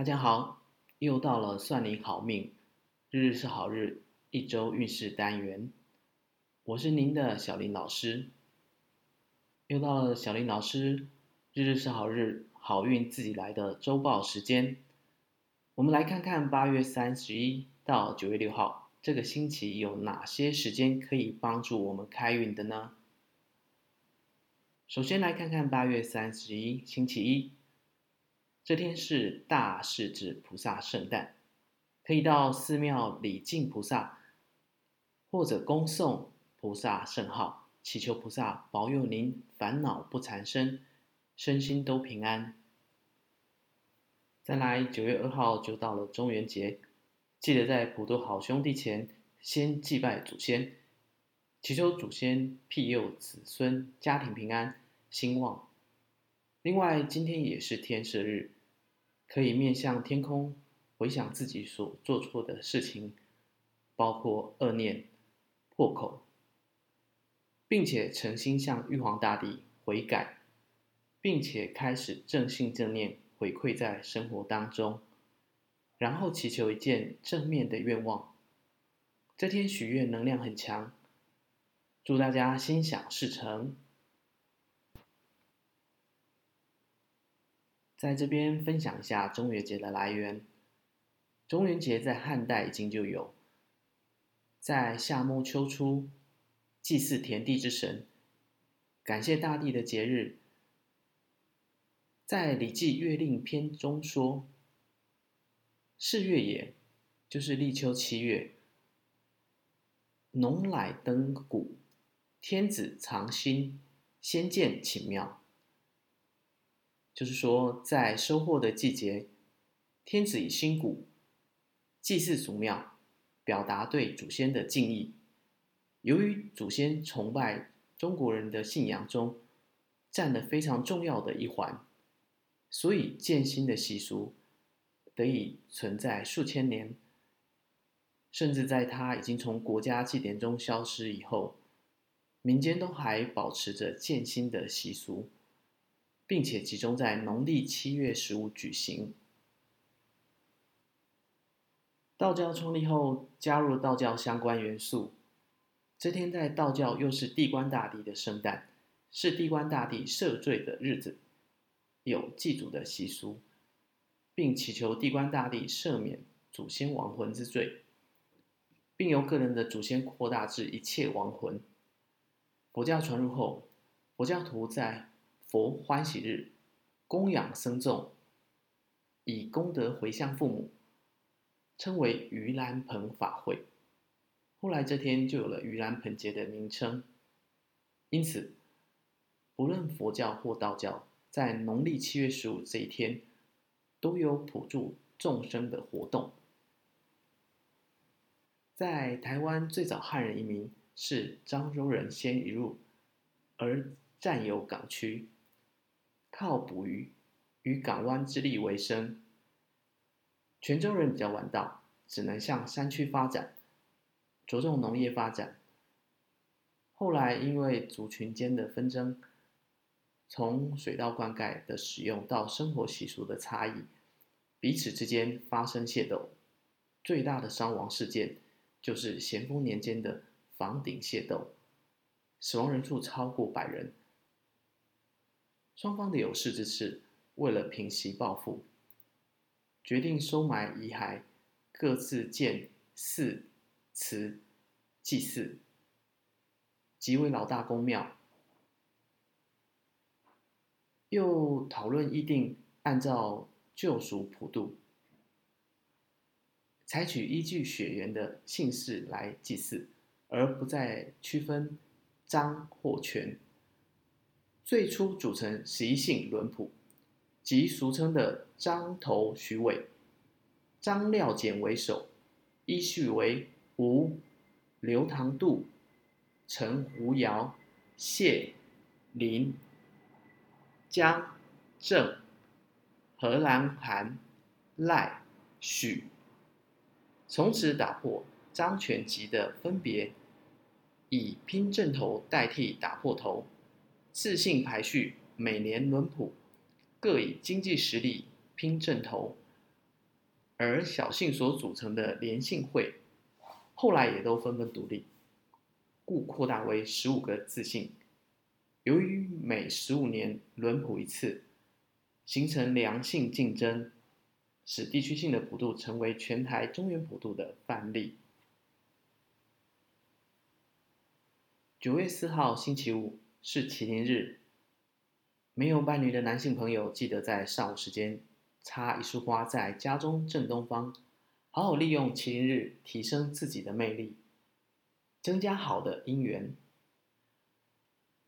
大家好，又到了算你好命，日日是好日，一周运势单元，我是您的小林老师。又到了小林老师日日是好日，好运自己来的周报时间。我们来看看八月三十一到九月六号这个星期有哪些时间可以帮助我们开运的呢？首先来看看八月三十一星期一。这天是大势至菩萨圣诞，可以到寺庙礼敬菩萨，或者恭送菩萨圣号，祈求菩萨保佑您烦恼不缠身，身心都平安。再来，九月二号就到了中元节，记得在普渡好兄弟前先祭拜祖先，祈求祖先庇佑子孙家庭平安兴旺。另外，今天也是天赦日。可以面向天空，回想自己所做错的事情，包括恶念、破口，并且诚心向玉皇大帝悔改，并且开始正信正念回馈在生活当中，然后祈求一件正面的愿望。这天许愿能量很强，祝大家心想事成。在这边分享一下中元节的来源。中元节在汉代已经就有，在夏末秋初祭祀田地之神，感谢大地的节日。在《礼记·月令篇》中说：“是月也，就是立秋七月，农乃登谷，天子藏心，先见寝庙。”就是说，在收获的季节，天子以新谷祭祀祖庙，表达对祖先的敬意。由于祖先崇拜中国人的信仰中占了非常重要的一环，所以建新的习俗得以存在数千年。甚至在它已经从国家祭典中消失以后，民间都还保持着建新的习俗。并且集中在农历七月十五举行。道教创立后，加入了道教相关元素。这天在道教又是地官大帝的圣诞，是地官大帝赦罪的日子，有祭祖的习俗，并祈求地官大帝赦免祖先亡魂之罪，并由个人的祖先扩大至一切亡魂。佛教传入后，佛教徒在佛欢喜日，供养僧众，以功德回向父母，称为盂兰盆法会。后来这天就有了盂兰盆节的名称。因此，不论佛教或道教，在农历七月十五这一天，都有普助众生的活动。在台湾最早汉人移民是漳州人先移入，而占有港区。靠捕鱼与港湾之力为生。泉州人比较晚到，只能向山区发展，着重农业发展。后来因为族群间的纷争，从水稻灌溉的使用到生活习俗的差异，彼此之间发生械斗。最大的伤亡事件就是咸丰年间的房顶械斗，死亡人数超过百人。双方的有识之士为了平息报复，决定收埋遗骸，各自建寺、祠祭祀，即为老大公庙。又讨论议定，按照旧俗普渡，采取依据血缘的姓氏来祭祀，而不再区分张或权。最初组成十一姓轮谱，即俗称的张头徐尾，张廖简为首，依序为吴、刘唐杜、陈胡姚、谢林、江郑、何兰韩、赖许。从此打破张全吉的分别，以拼正头代替打破头。自信排序，每年轮谱，各以经济实力拼正头，而小姓所组成的联姓会，后来也都纷纷独立，故扩大为十五个字姓。由于每十五年轮谱一次，形成良性竞争，使地区性的普渡成为全台中原普渡的范例。九月四号星期五是麒麟日，没有伴侣的男性朋友，记得在上午时间插一束花在家中正东方，好好利用麒麟日提升自己的魅力，增加好的姻缘。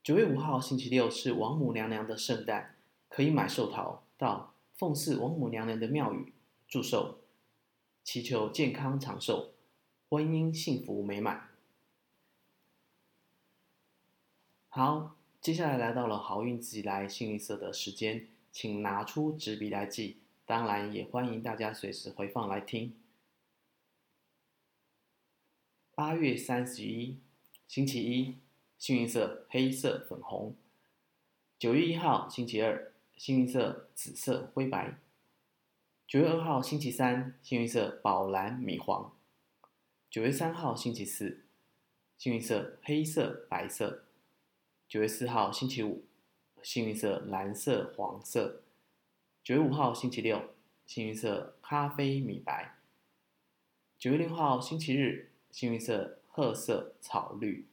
九月五号星期六是王母娘娘的圣诞，可以买寿桃到奉祀王母娘娘的庙宇祝寿，祈求健康长寿、婚姻幸福美满。好，接下来来到了好运自己来幸运色的时间，请拿出纸笔来记，当然也欢迎大家随时回放来听。八月三十一，星期一。幸运色黑色、粉红。九月一号星期二，幸运色紫色、灰白。九月二号星期三，幸运色宝蓝、米黄。九月三号星期四，幸运色黑色、白色。九月四号星期五，幸运色蓝色、黄色。九月五号星期六，幸运色咖啡、米白。九月六号星期日，幸运色褐色、草绿。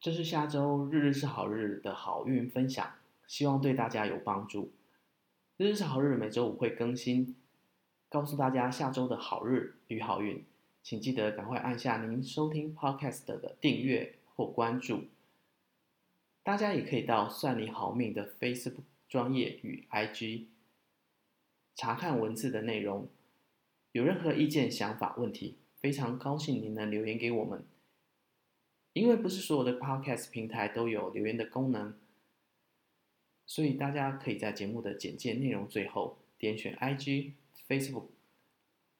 这是下周日日是好日的好运分享，希望对大家有帮助。日日是好日每周五会更新，告诉大家下周的好日与好运，请记得赶快按下您收听 Podcast 的订阅或关注。大家也可以到算你好命的 Facebook 专业与 IG 查看文字的内容。有任何意见、想法、问题，非常高兴您能留言给我们。因为不是所有的 Podcast 平台都有留言的功能，所以大家可以在节目的简介内容最后点选 IG、Facebook、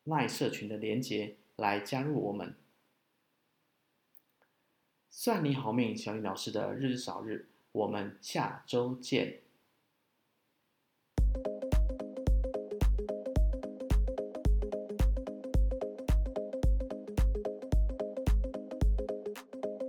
Line 社群的连接来加入我们。算你好命，小李老师的日日少日，我们下周见。